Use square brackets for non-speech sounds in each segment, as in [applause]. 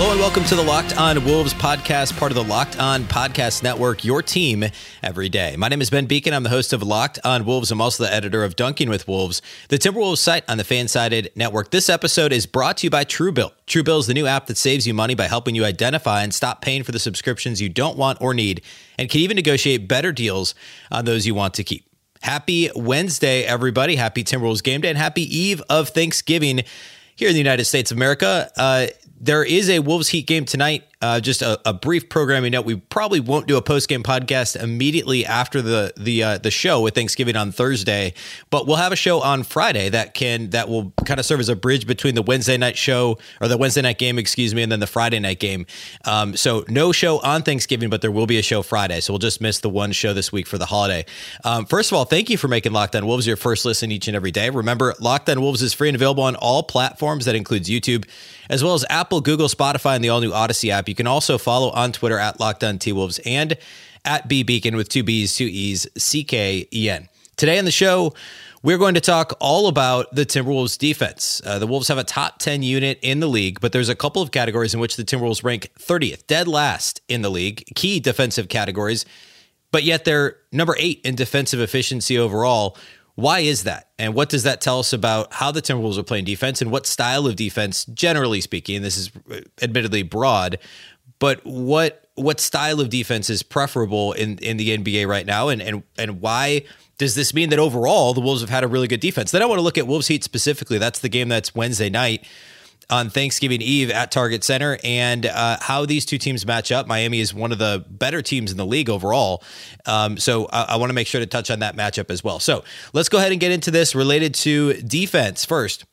Hello and welcome to the Locked On Wolves podcast, part of the Locked On Podcast Network, your team every day. My name is Ben Beecken. I'm the host of Locked On Wolves. I'm also the editor of Dunking with Wolves, the Timberwolves site on the Fansided Network. This episode is brought to you by Truebill. Truebill is the new app that saves you money by helping you identify and stop paying for the subscriptions you don't want or need, and can even negotiate better deals on those you want to keep. Happy Wednesday, everybody. Happy Timberwolves game day and happy eve of Thanksgiving here in the United States of America. Uh, there is a Wolves Heat game tonight. Uh, just a, a, brief programming note: we probably won't do a post game podcast immediately after the the uh, the show with Thanksgiving on Thursday, but we'll have a show on Friday that can that will kind of serve as a bridge between the Wednesday night show or the Wednesday night game, excuse me, and then the Friday night game. Um, so no show on Thanksgiving, but there will be a show Friday. So we'll just miss the one show this week for the holiday. Um, first of all, thank you for making Locked On Wolves your first listen each and every day. Remember, Locked On Wolves is free and available on all platforms. That includes YouTube, as well as Apple, Google, Spotify, and the all new Odyssey app. You can also follow on Twitter at Locked T Wolves and at B Beecken with two B's, two E's, C K E N. Today on the show, we're going to talk all about the Timberwolves defense. Uh, the Wolves have a top 10 unit in the league, but there's a couple of categories in which the Timberwolves rank 30th, dead last in the league, key defensive categories, but yet they're number eight in defensive efficiency overall. Why is that? And what does that tell us about how the Timberwolves are playing defense and what style of defense, generally speaking, and this is uh, admittedly broad, but what what style of defense is preferable in, in the NBA right now, and and and why does this mean that overall the Wolves have had a really good defense? Then I want to look at Wolves Heat specifically. That's the game that's Wednesday night on Thanksgiving Eve at Target Center, and uh, how these two teams match up. Miami is one of the better teams in the league overall, um, so I, I want to make sure to touch on that matchup as well. So let's go ahead and get into this related to defense first.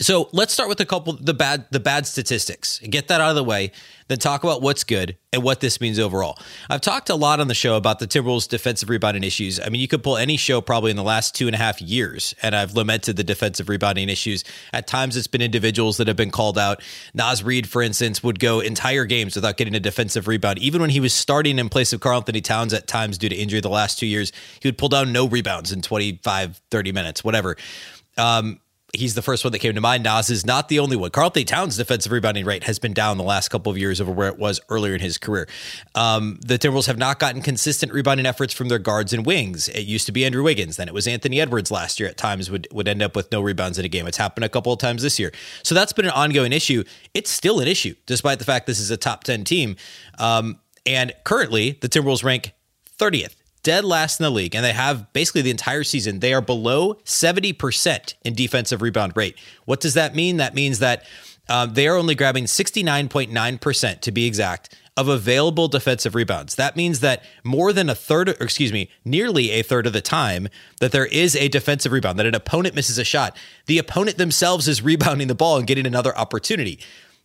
So let's start with a couple the bad the bad statistics. Get that out of the way, then talk about what's good and what this means overall. I've talked a lot on the show about the Timberwolves' defensive rebounding issues. I mean, you could pull any show probably in the last two and a half years, and I've lamented the defensive rebounding issues. At times, it's been individuals that have been called out. Naz Reid, for instance, would go entire games without getting a defensive rebound, even when he was starting in place of Karl-Anthony Towns at times due to injury the last two years. He would pull down no rebounds in 25, 30 minutes, whatever. Um, he's the first one that came to mind. Naz is not the only one. Karl-Anthony Towns' defensive rebounding rate has been down the last couple of years over where it was earlier in his career. Um, the Timberwolves have not gotten consistent rebounding efforts from their guards and wings. It used to be Andrew Wiggins, then it was Anthony Edwards last year. At times would would end up with no rebounds in a game. It's happened a couple of times this year, so that's been an ongoing issue. It's still an issue despite the fact this is a top ten team. Um, and currently, the Timberwolves rank 30th dead last in the league, and they have basically the entire season. They are below 70% in defensive rebound rate. What does that mean? That means that um, they are only grabbing 69.9% to be exact of available defensive rebounds. That means that more than a third, or excuse me, nearly a third of the time that there is a defensive rebound, that an opponent misses a shot, the opponent themselves is [laughs] rebounding the ball and getting another opportunity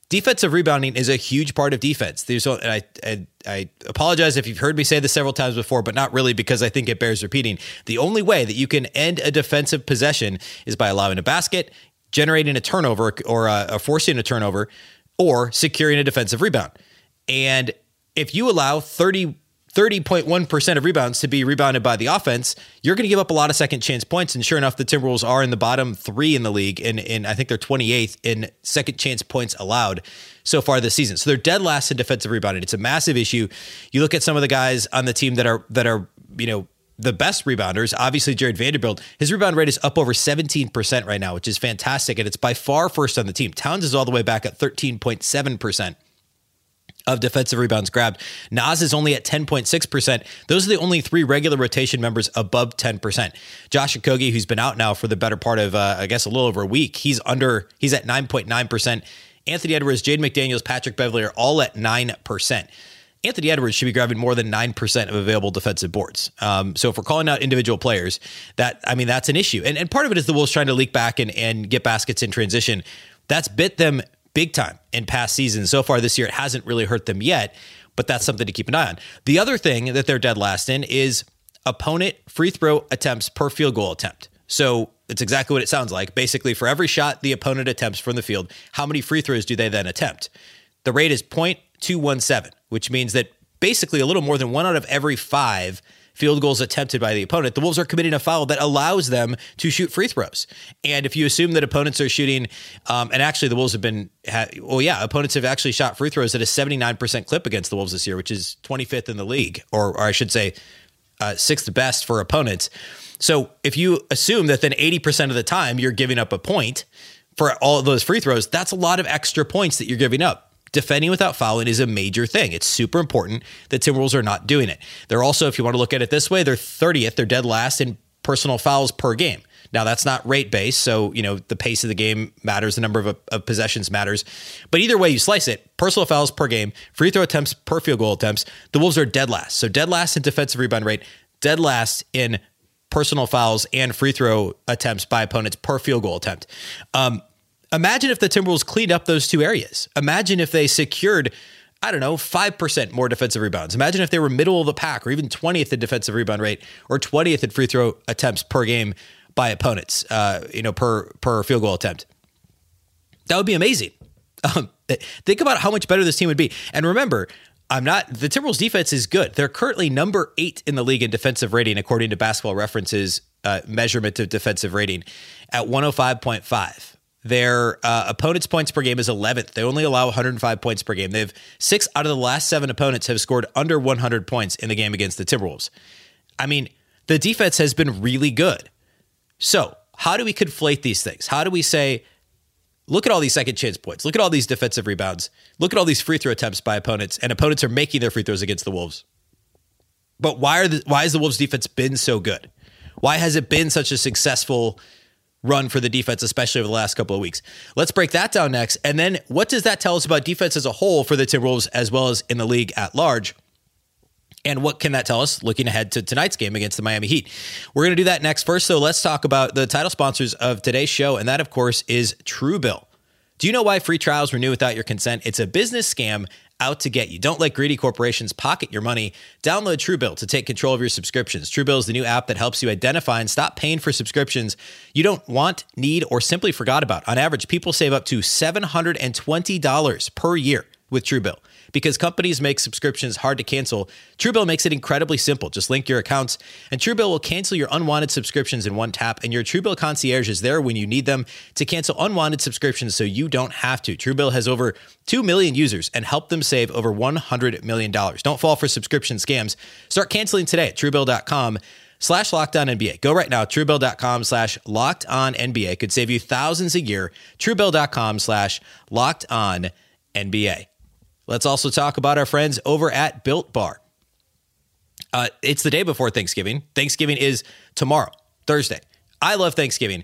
defensive rebounding is a huge part of defense. There's, and I, I, I, apologize if you've heard me say this several times before, but not really because I think it bears repeating. The only way that you can end a defensive possession is by allowing a basket, generating a turnover, or uh, forcing a turnover, or securing a defensive rebound. And if you allow 30 30.1% of rebounds to be rebounded by the offense, you're going to give up a lot of second chance points. And sure enough, the Timberwolves are in the bottom three in the league. And, I think they're 28th in second chance points allowed so far this season. So they're dead last in defensive rebounding. It's a massive issue. You look at some of the guys on the team that are, that are, you know, the best rebounders, obviously Jared Vanderbilt, his rebound rate is up over 17% right now, which is fantastic. And it's by far first on the team. Towns is all the way back at 13.7% of defensive rebounds grabbed. Naz is only at 10.6%. Those are the only three regular rotation members above 10%. Josh Okogie, who's been out now for the better part of, uh, I guess, a little over a week, he's under, he's at 9.9%. Anthony Edwards, Jaden McDaniels, Patrick Beverley are all at 9%. Anthony Edwards should be grabbing more than 9% of available defensive boards. Um, so if we're calling out individual players, that, I mean, that's an issue. And, and part of it is the Wolves trying to leak back and, and get baskets in transition. That's bit them big time in past seasons. So far this year, it hasn't really hurt them yet, but that's something to keep an eye on. The other thing that they're dead last in is opponent free throw attempts per field goal attempt. So it's exactly what it sounds like. Basically, for every shot the opponent attempts from the field, how many free throws do they then attempt? The rate is 0.217, which means that basically a little more than one out of every five field goals attempted by the opponent, the Wolves are committing a foul that allows them to shoot free throws. And if you assume that opponents are shooting, um, and actually the Wolves have been, ha- well, yeah, opponents have actually shot free throws at a 79% clip against the Wolves this year, which is 25th in the league, or, or I should say, uh, sixth best for opponents. So if you assume that then 80% of the time you're giving up a point for all those free throws, that's a lot of extra points that you're giving up defending without fouling is a major thing. It's super important that Timberwolves are not doing it. They're also, if you want to look at it this way, they're 30th, they're dead last in personal fouls per game. Now that's not rate based, so you know the pace of the game matters, the number of, of, possessions matters. But either way you slice it, personal fouls per game, free throw attempts per field goal attempts, the Wolves are dead last. So dead last in defensive rebound rate, dead last in personal fouls and free throw attempts by opponents per field goal attempt. Um, Imagine if the Timberwolves cleaned up those two areas. Imagine if they secured, I don't know, 5% more defensive rebounds. Imagine if they were middle of the pack or even 20th in defensive rebound rate or 20th in free throw attempts per game by opponents, uh, you know, per, per field goal attempt. That would be amazing. [laughs] Um, think about how much better this team would be. And remember, I'm not, the Timberwolves defense is good. They're currently number eight in the league in defensive rating, according to basketball references uh, measurement of defensive rating at 105.5. Their uh, opponents' points per game is 11th. They only allow 105 points per game. They've six out of the last seven opponents have scored under 100 points in the game against the Timberwolves. I mean, the defense has been really good. So, how do we conflate these things? How do we say, look at all these second chance points, look at all these defensive rebounds, look at all these free throw attempts by opponents, and opponents are making their free throws against the Wolves. But why are the, why has the Wolves defense been so good? Why has it been such a successful run for the defense, especially over the last couple of weeks. Let's break that down next. And then what does that tell us about defense as a whole for the Timberwolves as well as in the league at large? And what can that tell us looking ahead to tonight's game against the Miami Heat? We're going to do that next. First, though, let's talk about the title sponsors of today's show. And that, of course, is Truebill. Do you know why free trials renew without your consent? It's a business scam out to get you. Don't let greedy corporations pocket your money. Download Truebill to take control of your subscriptions. Truebill is the new app that helps you identify and stop paying for subscriptions you don't want, need, or simply forgot about. On average, people save up to $720 per year with Truebill. Because companies make subscriptions hard to cancel, Truebill makes it incredibly simple. Just link your accounts, and Truebill will cancel your unwanted subscriptions in one tap. And your Truebill concierge is there when you need them to cancel unwanted subscriptions so you don't have to. Truebill has over 2 million users and helped them save over $100 million. Don't fall for subscription scams. Start canceling today at truebill.com slash locked on NBA. Go right now, truebill.com slash locked on NBA. Could save you thousands a year. Truebill.com slash locked on NBA. Let's also talk about our friends over at Built Bar. Uh, it's the day before Thanksgiving. Thanksgiving is tomorrow, Thursday. I love Thanksgiving.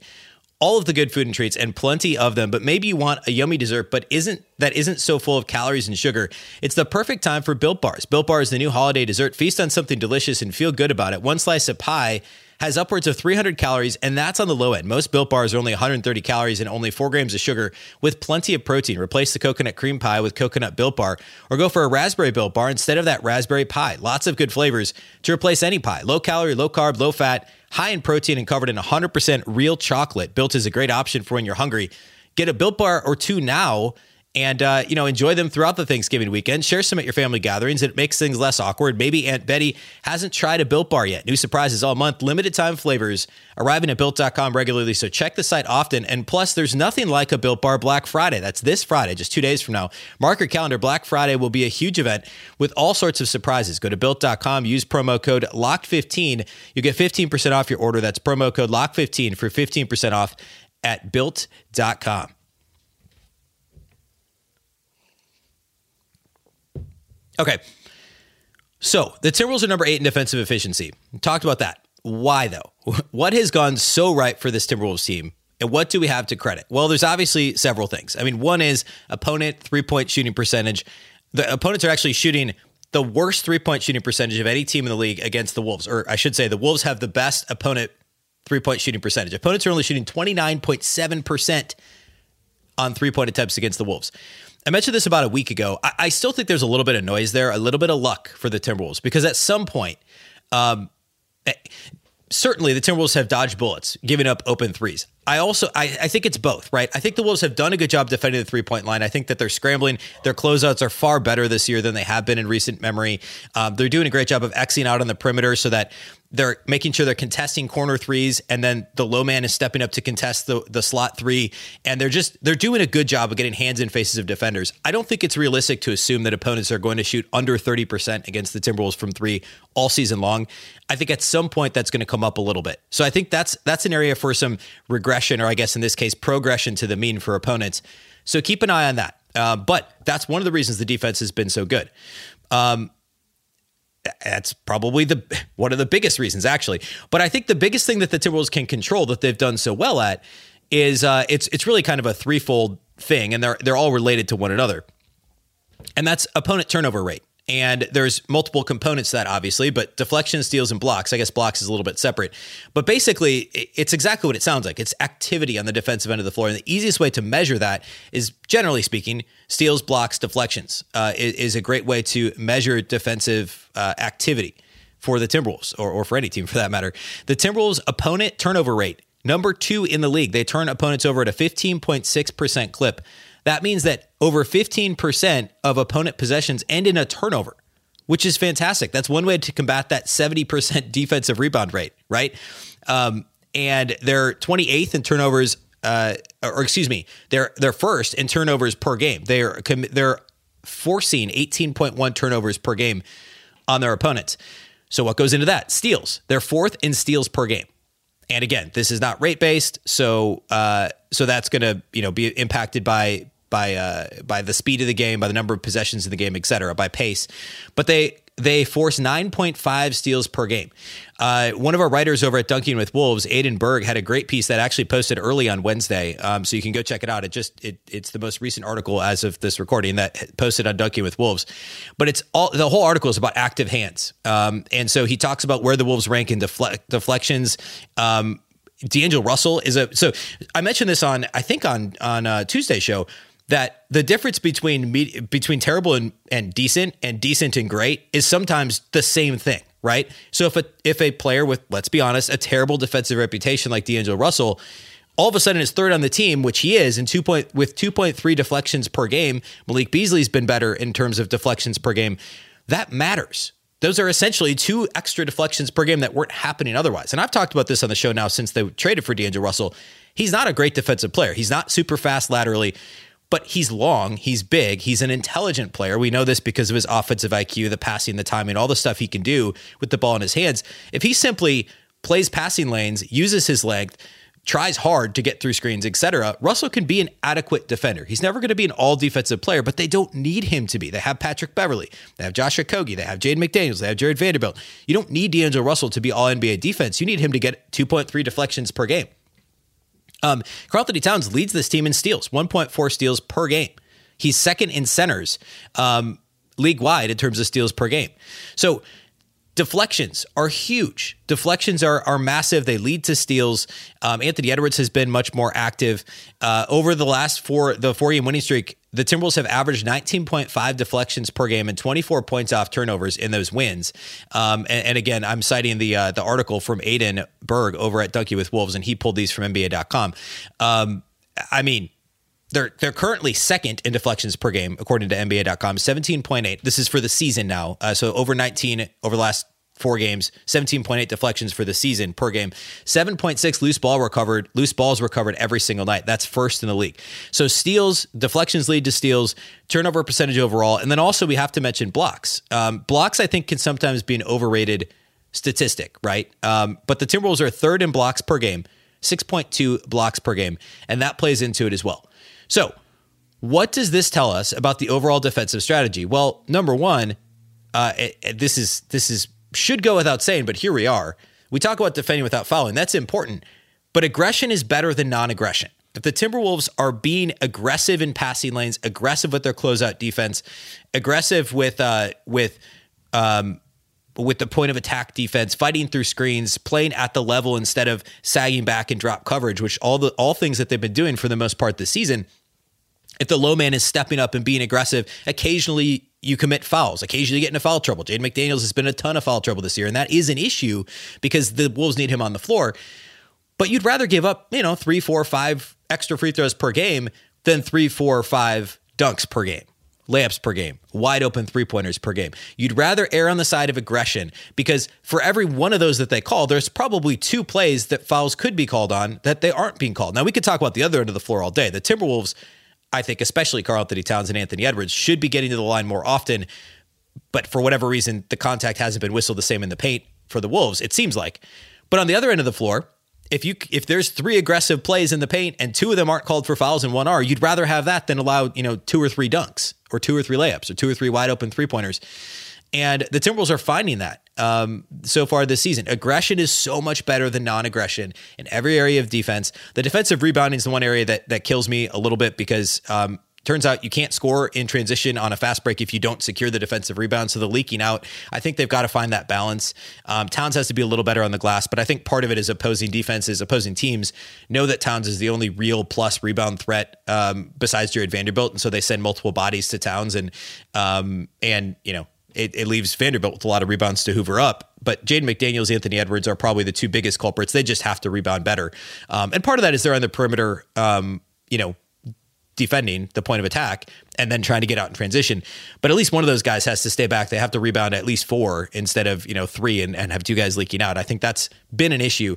All of the good food and treats and plenty of them, but maybe you want a yummy dessert but isn't that isn't so full of calories and sugar. It's the perfect time for Built Bars. Built Bar is the new holiday dessert. Feast on something delicious and feel good about it. One slice of pie has upwards of 300 calories, and that's on the low end. Most built bars are only 130 calories and only 4 grams of sugar with plenty of protein. Replace the coconut cream pie with coconut built bar, or go for a raspberry built bar instead of that raspberry pie. Lots of good flavors to replace any pie. Low calorie, low carb, low fat, high in protein, and covered in 100% real chocolate. Built is a great option for when you're hungry. Get a built bar or two now and uh, you know enjoy them throughout the Thanksgiving weekend. Share some at your family gatherings. It makes things less awkward. Maybe Aunt Betty hasn't tried a Built Bar yet. New surprises all month. Limited time flavors arriving at Built.com regularly. So check the site often. And plus, there's nothing like a Built Bar Black Friday. That's this Friday, just two days from now. Mark your calendar. Black Friday will be a huge event with all sorts of surprises. Go to Built.com. Use promo code LOCK15. You get 15% off your order. That's promo code Lock15 for 15% off at Built.com. Okay. So the Timberwolves are number eight in defensive efficiency. Talked about that. Why though? [laughs] What has gone so right for this Timberwolves team? And what do we have to credit? Well, there's obviously several things. I mean, one is opponent three point shooting percentage. The opponents are actually shooting the worst three point shooting percentage of any team in the league against the Wolves. Or I should say, the Wolves have the best opponent three point shooting percentage. Opponents are only shooting 29.7% on three point attempts against the Wolves. I mentioned this about a week ago. I, I, still think there's a little bit of noise there, a little bit of luck for the Timberwolves because at some point, um, eh, certainly the Timberwolves have dodged bullets, giving up open threes. I also I, I think it's both, right? I think the Wolves have done a good job defending the three point line. I think that they're scrambling. Their closeouts are far better this year than they have been in recent memory. Um, they're doing a great job of Xing out on the perimeter so that they're making sure they're contesting corner threes, and then the low man is stepping up to contest the, the slot three. And they're just they're doing a good job of getting hands in faces of defenders. I don't think it's realistic to assume that opponents are going to shoot under 30% against the Timberwolves from three all season long. I think at some point that's going to come up a little bit. So I think that's that's an area for some regression, or I guess in this case, progression to the mean for opponents. So keep an eye on that. Uh, but that's one of the reasons the defense has been so good. Um, that's probably the one of the biggest reasons actually. But i think the biggest thing that the timberwolves can control that they've done so well at is uh, it's it's really kind of a threefold thing and they're they're all related to one another. And that's opponent turnover rate and there's multiple components to that, obviously, but deflection, steals, and blocks. I guess blocks is a little bit separate. But basically, it's exactly what it sounds like. It's activity on the defensive end of the floor. And the easiest way to measure that is, generally speaking, steals, blocks, deflections uh, is, a great way to measure defensive uh, activity for the Timberwolves or, or for any team for that matter. The Timberwolves' opponent turnover rate, number two in the league. They turn opponents over at a 15.6% clip. That means that over 15% of opponent possessions end in a turnover, which is fantastic. That's one way to combat that 70% [laughs] defensive rebound rate, right? Um, and they're 28th in turnovers, uh, or excuse me, they're they're first in turnovers per game. They're they're forcing 18.1 turnovers per game on their opponents. So what goes into that? Steals. They're fourth in steals per game. And again, this is not rate based, so uh, so that's going to you know be impacted by by uh, by the speed of the game, by the number of possessions in the game, et cetera, by pace. But they they force 9.5 steals per game. Uh, one of our writers over at Dunking with Wolves, Aiden Berg, had a great piece that actually posted early on Wednesday. Um, so you can go check it out. It just it, it's the most recent article as of this recording that posted on Dunking with Wolves. But it's all the whole article is about active hands. Um, and so he talks about where the Wolves rank in defle- deflections. Um, D'Angelo Russell is a so I mentioned this on I think on on uh, Tuesday show that the difference between between terrible and, and decent and decent and great is sometimes the same thing, right? So if a if a player with let's be honest, a terrible defensive reputation like D'Angelo Russell, all of a sudden is third on the team, which he is, in two point with two point three deflections per game. Malik Beasley's been better in terms of deflections per game. That matters. Those are essentially two extra deflections per game that weren't happening otherwise. And I've talked about this on the show now since they traded for D'Angelo Russell. He's not a great defensive player. He's not super fast laterally but he's long, he's big, he's an intelligent player. We know this because of his offensive IQ, the passing, the timing, all the stuff he can do with the ball in his hands. If he simply plays passing lanes, uses his length, tries hard to get through screens, etc., Russell can be an adequate defender. He's never going to be an all defensive player, but they don't need him to be. They have Patrick Beverley, they have Josh Okogie, they have Jaden McDaniels, they have Jared Vanderbilt. You don't need D'Angelo Russell to be all NBA defense. You need him to get 2.3 deflections per game. Um, Karl-Anthony Towns leads this team in steals, 1.4 steals per game. He's second in centers um, league wide in terms of steals per game. So deflections are huge. Deflections are are massive. They lead to steals. Um, Anthony Edwards has been much more active uh, over the last four the four game winning streak the Timberwolves have averaged 19.5 deflections per game and 24 points off turnovers in those wins. Um, and, and, again, I'm citing the uh, the article from Aiden Berg over at Dunking with Wolves, and he pulled these from NBA.com. Um, I mean, they're they're currently second in deflections per game according to NBA.com, 17.8. This is for the season now, uh, so over 19 over the last four games, 17.8 deflections for the season per game, 7.6 loose ball recovered, loose balls recovered every single night. That's first in the league. So steals, deflections lead to steals, turnover percentage overall, and then also we have to mention blocks. Um, blocks, I think, can sometimes be an overrated statistic, right? Um, but the Timberwolves are third in blocks per game, 6.2 blocks per game, and that plays into it as well. So, what does this tell us about the overall defensive strategy? Well, number one, uh, it, it, this is this is should go without saying, but here we are. We talk about defending without fouling. That's important. But aggression is better than non aggression. If the Timberwolves are being aggressive in passing lanes, aggressive with their closeout defense, aggressive with uh, with um, with the point of attack defense, fighting through screens, playing at the level instead of sagging back and drop coverage, which all the all things that they've been doing for the most part this season. If the low man is stepping up and being aggressive, occasionally you commit fouls. Occasionally get into foul trouble. Jaden McDaniels has been a ton of foul trouble this year, and that is an issue because the Wolves need him on the floor. but you'd rather give up, you know, three, four, five extra free throws per game than three, four, five dunks per game layups per game, wide open three pointers per game. You'd rather err on the side of aggression because for every one of those that they call, there's probably two plays that fouls could be called on that they aren't being called. Now, we could talk about the other end of the floor all day. The Timberwolves, I think, especially Karl-Anthony Towns and Anthony Edwards, should be getting to the line more often. But for whatever reason, the contact hasn't been whistled the same in the paint for the Wolves, it seems like. But on the other end of the floor, if you if there's three aggressive plays in the paint and two of them aren't called for fouls and one are, you'd rather have that than allow you know two or three dunks or two or three layups or two or three wide open three pointers. And the Timberwolves are finding that um, so far this season. Aggression is so much better than non-aggression in every area of defense. The defensive rebounding is the one area that that kills me a little bit because um, Turns out you can't score in transition on a fast break if you don't secure the defensive rebound. So the leaking out, I think they've got to find that balance. Um, Towns has to be a little better on the glass, but I think part of it is opposing defenses, opposing teams know that Towns is the only real plus rebound threat um, besides Jared Vanderbilt, and so they send multiple bodies to Towns, and um, and you know it, it, leaves Vanderbilt with a lot of rebounds to hoover up. But Jaden McDaniels, Anthony Edwards are probably the two biggest culprits. They just have to rebound better. Um, and part of that is they're on the perimeter, um, you know, defending the point of attack and then trying to get out in transition. But at least one of those guys has to stay back. They have to rebound at least four instead of, you know, three and, and have two guys leaking out. I think that's been an issue.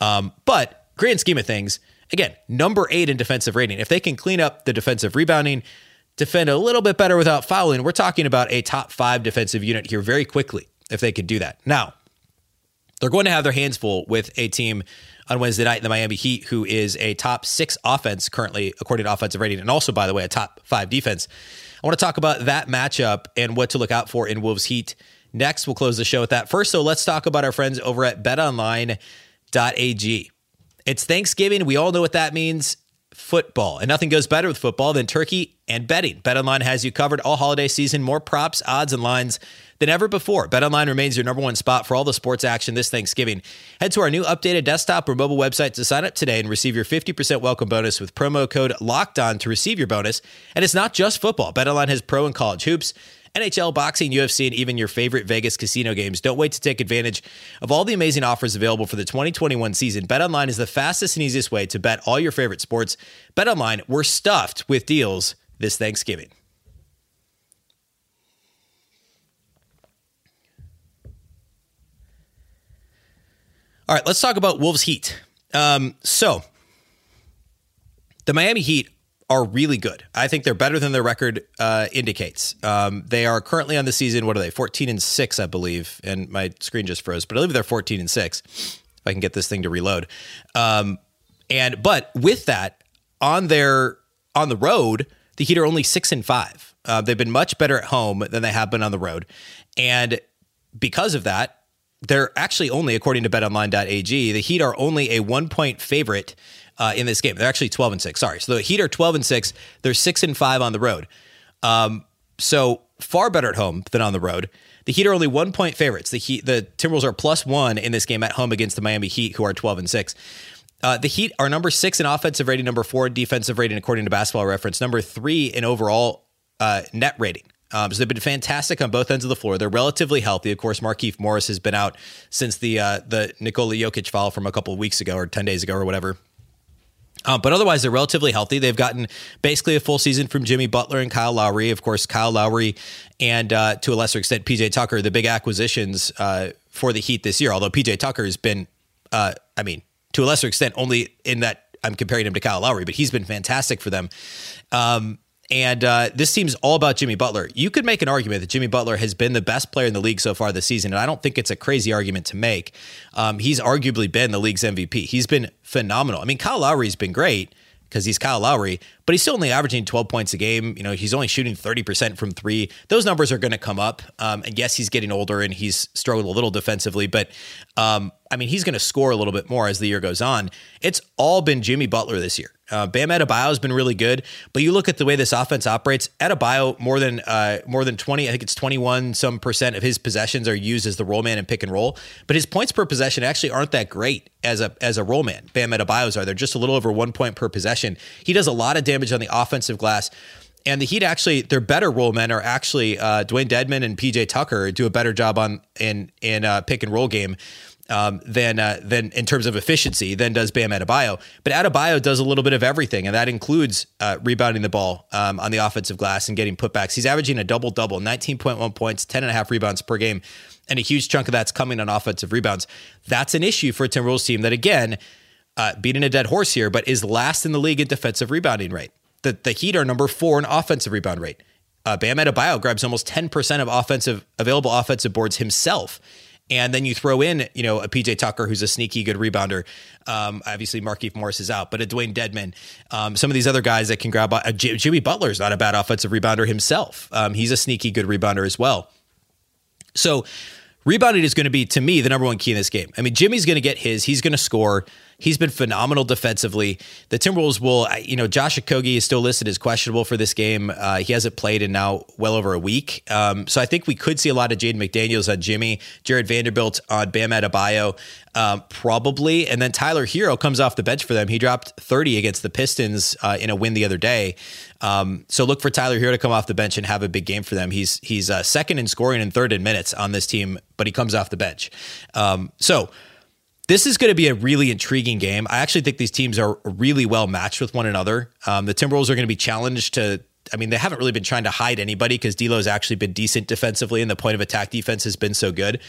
Um, but grand scheme of things, again, number eight in defensive rating. If they can clean up the defensive rebounding, defend a little bit better without fouling, we're talking about a top five defensive unit here very quickly if they could do that. Now, they're going to have their hands full with a team on Wednesday night, the Miami Heat, who is a top six offense currently, according to offensive rating, and also, by the way, a top five defense. I want to talk about that matchup and what to look out for in Wolves Heat. Next, we'll close the show with that. First, though, let's talk about our friends over at betonline.ag. It's Thanksgiving. We all know what that means football. And nothing goes better with football than turkey and betting. BetOnline has you covered all holiday season, more props, odds, and lines than ever before. BetOnline remains your number one spot for all the sports action this Thanksgiving. Head to our new updated desktop or mobile website to sign up today and receive your 50% welcome bonus with promo code LOCKED ON to receive your bonus. And it's not just football. BetOnline has pro and college hoops NHL, boxing, UFC, and even your favorite Vegas casino games. Don't wait to take advantage of all the amazing offers available for the 2021 season. BetOnline is the fastest and easiest way to bet all your favorite sports. BetOnline, we're stuffed with deals this Thanksgiving. All right, let's talk about Wolves Heat. Um, so, the Miami Heat are really good. I think they're better than their record uh, indicates. Um, they are currently on the season. What are they? Fourteen and six, I believe. And my screen just froze, but I believe they're fourteen and six. If I can get this thing to reload. Um, and but with that on their on the road, the Heat are only six and five. Uh, they've been much better at home than they have been on the road, and because of that, they're actually only, according to BetOnline.ag, the Heat are only a one point favorite uh, in this game. They're actually 12 and 6. Sorry. So the Heat are 12 and 6. They're 6 and 5 on the road. Um, so far better at home than on the road. The Heat are only one point favorites. The Heat, the Timberwolves are plus one in this game at home against the Miami Heat, who are 12 and 6. Uh, the Heat are number six in offensive rating, number four in defensive rating, according to basketball reference, number three in overall uh, net rating. Um, so they've been fantastic on both ends of the floor. They're relatively healthy. Of course, Markieff Morris has been out since the uh, the Nikola Jokic foul from a couple of weeks ago or ten days ago or whatever. Um, but otherwise, they're relatively healthy. They've gotten basically a full season from Jimmy Butler and Kyle Lowry. Of course, Kyle Lowry and uh, to a lesser extent PJ Tucker, the big acquisitions uh, for the Heat this year. Although PJ Tucker has been, uh, I mean, to a lesser extent, only in that I'm comparing him to Kyle Lowry, but he's been fantastic for them. Um, and uh, this team's all about Jimmy Butler. You could make an argument that Jimmy Butler has been the best player in the league so far this season, and I don't think it's a crazy argument to make. Um, he's arguably been the league's MVP. He's been phenomenal. I mean, Kyle Lowry's been great because he's Kyle Lowry, but he's still only averaging 12 points a game. You know, he's only shooting 30% from three. Those numbers are going to come up. Um, and yes, he's getting older and he's struggled a little defensively, but um, I mean, he's going to score a little bit more as the year goes on. It's all been Jimmy Butler this year. Uh, Bam Adebayo has been really good, but you look at the way this offense operates. Adebayo more than uh, more than twenty, I think it's twenty one some percent of his possessions are used as the roll man and pick and roll. But his points per possession actually aren't that great as a as a roll man. Bam Adebayo's are they're just a little over one point per possession. He does a lot of damage on the offensive glass. And the Heat actually, their better roll men are actually uh, Dewayne Dedmon and PJ Tucker do a better job on in in uh, pick and roll game um, than uh, than in terms of efficiency than does Bam Adebayo. But Adebayo does a little bit of everything, and that includes uh, rebounding the ball um, on the offensive glass and getting putbacks. He's averaging a double double, 19.1 points, 10 and a half rebounds per game, and a huge chunk of that's coming on offensive rebounds. That's an issue for a Timberwolves team that again. Uh, beating a dead horse here, but is last in the league in defensive rebounding rate. The, the Heat are number four in offensive rebound rate. Uh, Bam Adebayo grabs almost 10% of offensive available offensive boards himself. And then you throw in, you know, a PJ Tucker who's a sneaky good rebounder. Um, obviously, Markieff Morris is out, but a Dewayne Dedmon, um, some of these other guys that can grab. Uh, J- Jimmy not a bad offensive rebounder himself. Um, he's a sneaky good rebounder as well. So, rebounding is going to be to me the number one key in this game. I mean, Jimmy's going to get his. He's going to score. He's been phenomenal defensively. The Timberwolves will, you know, Josh Okogie is still listed as questionable for this game. Uh, he hasn't played in now well over a week. Um, so I think we could see a lot of Jaden McDaniels on Jimmy, Jared Vanderbilt on Bam Adebayo, um, probably. And then Tyler Herro comes off the bench for them. He dropped 30 against the Pistons uh, in a win the other day. Um, so look for Tyler Herro to come off the bench and have a big game for them. He's he's uh, second in scoring and third in minutes on this team, but he comes off the bench. Um, so this is going to be a really intriguing game. I actually think these teams are really well matched with one another. Um, the Timberwolves are going to be challenged to. I mean, they haven't really been trying to hide anybody because D'Lo's actually been decent defensively, and the point of attack defense has been so good.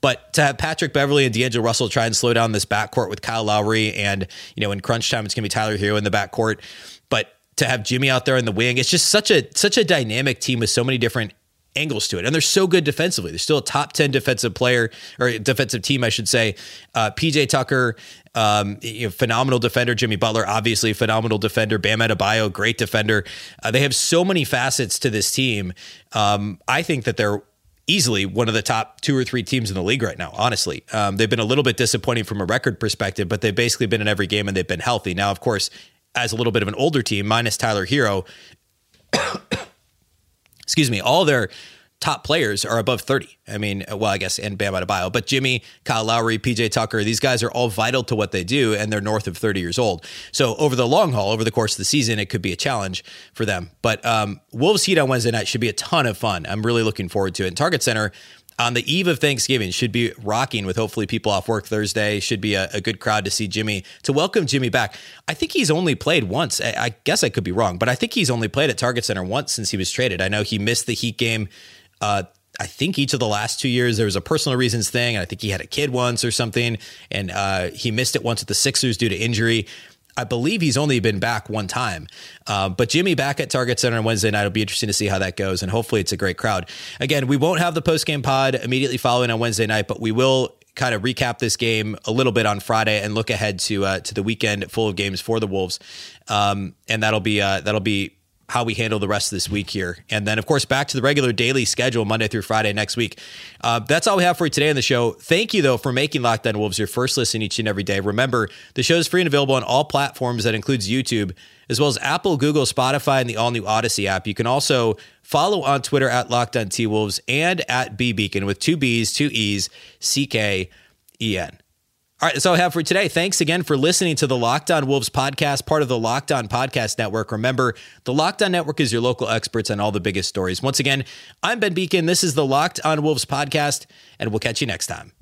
But to have Patrick Beverley and D'Angelo Russell try and slow down this backcourt with Kyle Lowry, and you know, in crunch time, it's going to be Tyler Herro in the backcourt. But to have Jimmy out there in the wing, it's just such a such a dynamic team with so many different angles to it. And they're so good defensively. They're still a top 10 defensive player or defensive team, I should say. Uh, PJ Tucker, um, you know, phenomenal defender. Jimmy Butler, obviously phenomenal defender. Bam Adebayo, great defender. Uh, they have so many facets to this team. Um, I think that they're easily one of the top two or three teams in the league right now. Honestly, um, they've been a little bit disappointing from a record perspective, but they've basically been in every game and they've been healthy. Now, of course, as a little bit of an older team, minus Tyler Herro, [coughs] excuse me, all their top players are above 30. I mean, well, I guess, and Bam Adebayo, but Jimmy, Kyle Lowry, PJ Tucker, these guys are all vital to what they do, and they're north of 30 years old. So over the long haul, over the course of the season, it could be a challenge for them. But um, Wolves Heat on Wednesday night should be a ton of fun. I'm really looking forward to it. And Target Center, on the eve of Thanksgiving should be rocking with hopefully people off work Thursday. Should be a, a, good crowd to see Jimmy, to welcome Jimmy back. I think he's only played once. I, I, guess I could be wrong, but I think he's only played at Target Center once since he was traded. I know he missed the Heat game. Uh, I think each of the last two years there was a personal reasons thing. I think he had a kid once or something, and uh, he missed it once at the Sixers due to injury. I believe he's only been back one time. Uh, but Jimmy back at Target Center on Wednesday night. It'll be interesting to see how that goes. And hopefully it's a great crowd. Again, we won't have the post game pod immediately following on Wednesday night, but we will kind of recap this game a little bit on Friday and look ahead to uh, to the weekend full of games for the Wolves. Um, and that'll be uh, that'll be how we handle the rest of this week here. And then, of course, back to the regular daily schedule Monday through Friday next week. Uh, that's all we have for you today on the show. Thank you, though, for making Locked On Wolves your first listen each and every day. Remember, the show is free and available on all platforms. That includes YouTube, as well as Apple, Google, Spotify, and the all new Odyssey app. You can also follow on Twitter at Locked On T Wolves and at B Beecken with two B's, two E's, C K E N. All right, all I have for today. Thanks again for listening to the Locked On Wolves podcast, part of the Locked On Podcast Network. Remember, the Locked On Network is your local experts on all the biggest stories. Once again, I'm Ben Beecken. This is the Locked On Wolves podcast, and we'll catch you next time.